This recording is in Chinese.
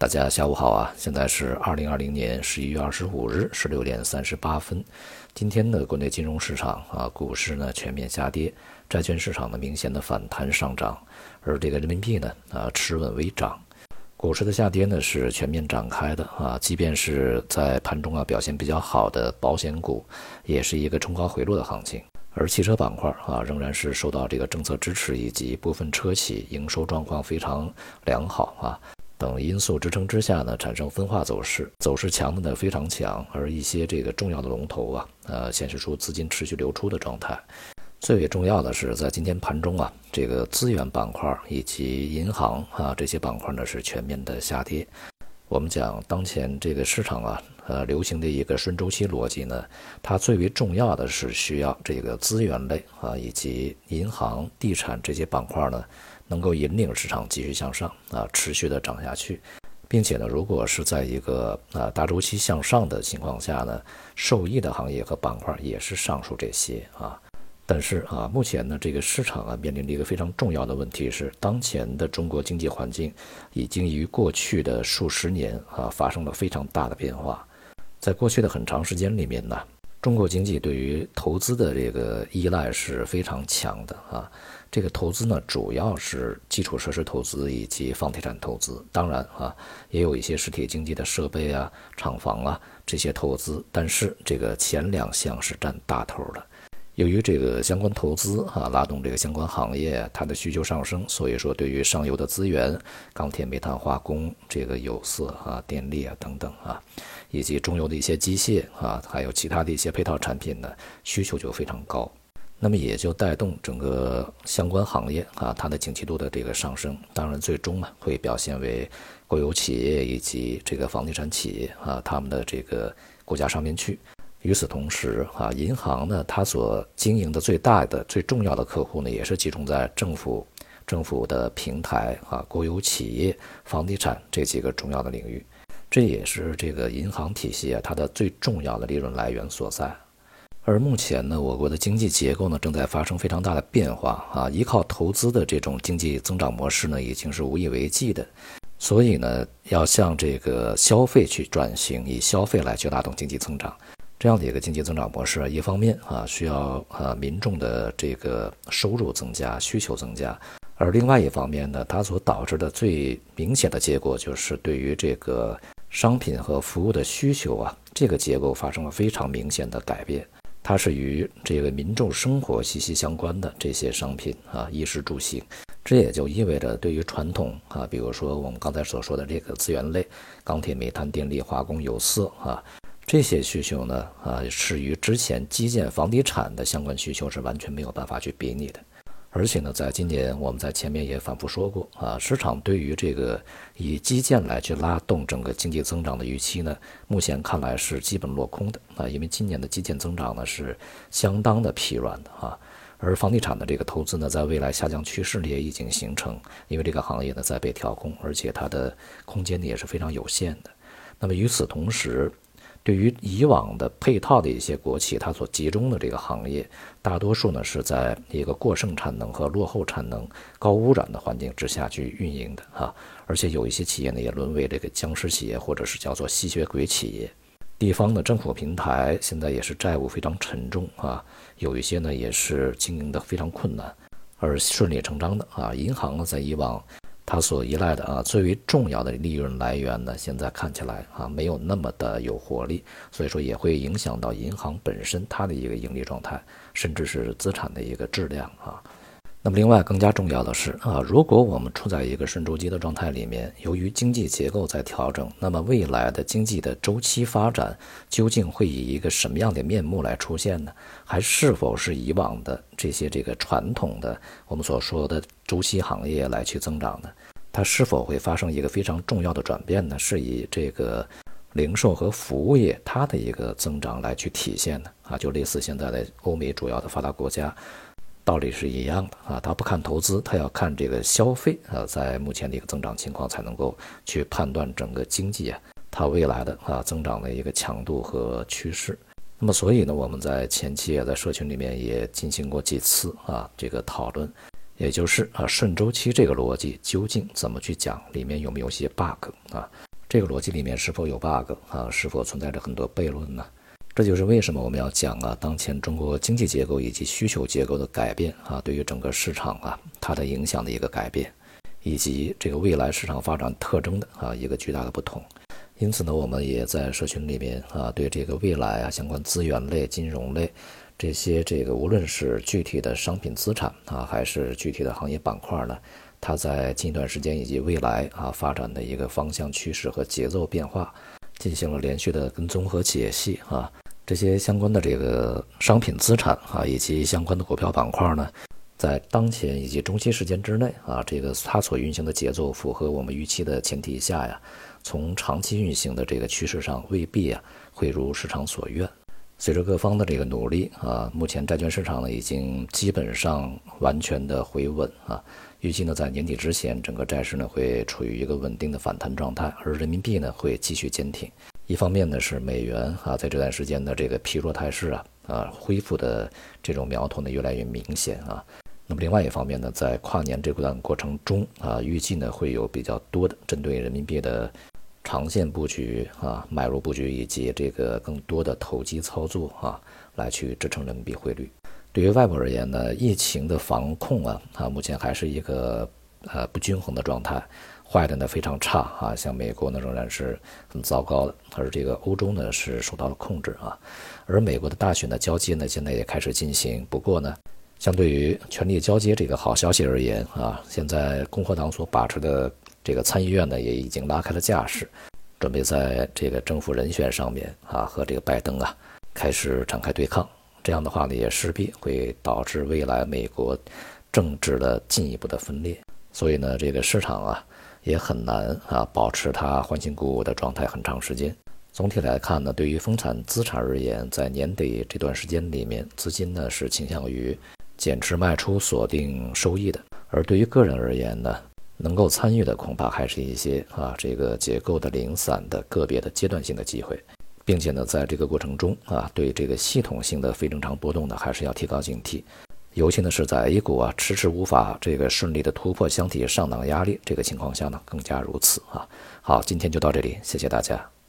大家下午好啊！现在是二零二零年十一月二十五日十六点三十八分。今天的国内金融市场啊，股市呢全面下跌，债券市场呢明显的反弹上涨，而这个人民币呢啊持稳微涨。股市的下跌呢是全面展开的啊，即便是在盘中啊表现比较好的保险股，也是一个冲高回落的行情。而汽车板块啊仍然是受到这个政策支持以及部分车企营收状况非常良好啊。等因素支撑之下呢，产生分化走势，走势强的呢非常强，而一些这个重要的龙头啊，呃，显示出资金持续流出的状态。最为重要的是，在今天盘中啊，这个资源板块以及银行啊这些板块呢是全面的下跌。我们讲当前这个市场啊，呃，流行的一个顺周期逻辑呢，它最为重要的是需要这个资源类啊以及银行、地产这些板块呢。能够引领市场继续向上啊，持续的涨下去，并且呢，如果是在一个啊大周期向上的情况下呢，受益的行业和板块也是上述这些啊。但是啊，目前呢，这个市场啊面临着一个非常重要的问题是，当前的中国经济环境已经于过去的数十年啊发生了非常大的变化。在过去的很长时间里面呢，中国经济对于投资的这个依赖是非常强的啊。这个投资呢，主要是基础设施投资以及房地产投资，当然啊，也有一些实体经济的设备啊、厂房啊这些投资，但是这个前两项是占大头的。由于这个相关投资啊，拉动这个相关行业它的需求上升，所以说对于上游的资源，钢铁、煤炭、化工、这个有色啊、电力啊等等啊，以及中游的一些机械啊，还有其他的一些配套产品呢，需求就非常高。那么也就带动整个相关行业啊，它的景气度的这个上升，当然最终呢会表现为国有企业以及这个房地产企业啊，他们的这个股价上面去。与此同时啊，银行呢，它所经营的最大的、最重要的客户呢，也是集中在政府、政府的平台啊、国有企业、房地产这几个重要的领域，这也是这个银行体系啊它的最重要的利润来源所在。而目前呢，我国的经济结构呢正在发生非常大的变化啊，依靠投资的这种经济增长模式呢已经是无以为继的，所以呢要向这个消费去转型，以消费来去拉动经济增长，这样的一个经济增长模式，一方面啊需要呃民众的这个收入增加、需求增加，而另外一方面呢，它所导致的最明显的结果就是对于这个商品和服务的需求啊，这个结构发生了非常明显的改变。它是与这个民众生活息息相关的这些商品啊，衣食住行，这也就意味着对于传统啊，比如说我们刚才所说的这个资源类，钢铁、煤炭、电力、化工、有色啊，这些需求呢啊，是与之前基建、房地产的相关需求是完全没有办法去比拟的。而且呢，在今年我们在前面也反复说过啊，市场对于这个以基建来去拉动整个经济增长的预期呢，目前看来是基本落空的啊，因为今年的基建增长呢是相当的疲软的啊，而房地产的这个投资呢，在未来下降趋势也已经形成，因为这个行业呢在被调控，而且它的空间呢也是非常有限的。那么与此同时，对于以往的配套的一些国企，它所集中的这个行业，大多数呢是在一个过剩产能和落后产能、高污染的环境之下去运营的哈，而且有一些企业呢也沦为这个僵尸企业，或者是叫做吸血鬼企业。地方的政府平台现在也是债务非常沉重啊，有一些呢也是经营的非常困难，而顺理成章的啊，银行呢在以往。它所依赖的啊最为重要的利润来源呢，现在看起来啊没有那么的有活力，所以说也会影响到银行本身它的一个盈利状态，甚至是资产的一个质量啊。那么，另外更加重要的是啊，如果我们处在一个顺周期的状态里面，由于经济结构在调整，那么未来的经济的周期发展究竟会以一个什么样的面目来出现呢？还是否是以往的这些这个传统的我们所说的周期行业来去增长呢？它是否会发生一个非常重要的转变呢？是以这个零售和服务业它的一个增长来去体现的啊？就类似现在的欧美主要的发达国家。道理是一样的啊，他不看投资，他要看这个消费啊，在目前的一个增长情况，才能够去判断整个经济啊，它未来的啊增长的一个强度和趋势。那么，所以呢，我们在前期也在社群里面也进行过几次啊这个讨论，也就是啊顺周期这个逻辑究竟怎么去讲，里面有没有些 bug 啊？这个逻辑里面是否有 bug 啊？是否存在着很多悖论呢？这就是为什么我们要讲啊，当前中国经济结构以及需求结构的改变啊，对于整个市场啊它的影响的一个改变，以及这个未来市场发展特征的啊一个巨大的不同。因此呢，我们也在社群里面啊，对这个未来啊相关资源类、金融类这些这个无论是具体的商品资产啊，还是具体的行业板块呢。它在近一段时间以及未来啊发展的一个方向趋势和节奏变化，进行了连续的跟踪和解析啊。这些相关的这个商品资产啊，以及相关的股票板块呢，在当前以及中期时间之内啊，这个它所运行的节奏符合我们预期的前提下呀，从长期运行的这个趋势上未必啊会如市场所愿。随着各方的这个努力啊，目前债券市场呢已经基本上完全的回稳啊。预计呢，在年底之前，整个债市呢会处于一个稳定的反弹状态，而人民币呢会继续坚挺。一方面呢是美元啊，在这段时间的这个疲弱态势啊啊恢复的这种苗头呢越来越明显啊。那么另外一方面呢，在跨年这段过程中啊，预计呢会有比较多的针对人民币的长线布局啊、买入布局以及这个更多的投机操作啊，来去支撑人民币汇率。对于外部而言呢，疫情的防控啊，啊，目前还是一个呃不均衡的状态，坏的呢非常差啊，像美国呢仍然是很糟糕的，而这个欧洲呢是受到了控制啊，而美国的大选的交接呢现在也开始进行，不过呢，相对于权力交接这个好消息而言啊，现在共和党所把持的这个参议院呢也已经拉开了架势，准备在这个政府人选上面啊和这个拜登啊开始展开对抗。这样的话呢，也势必会导致未来美国政治的进一步的分裂，所以呢，这个市场啊也很难啊保持它欢欣鼓舞的状态很长时间。总体来看呢，对于风产资产而言，在年底这段时间里面，资金呢是倾向于减持卖出锁定收益的；而对于个人而言呢，能够参与的恐怕还是一些啊这个结构的零散的个别的阶段性的机会。并且呢，在这个过程中啊，对这个系统性的非正常波动呢，还是要提高警惕。尤其呢是在 A 股啊迟迟无法这个顺利的突破箱体上档压力这个情况下呢，更加如此啊。好，今天就到这里，谢谢大家。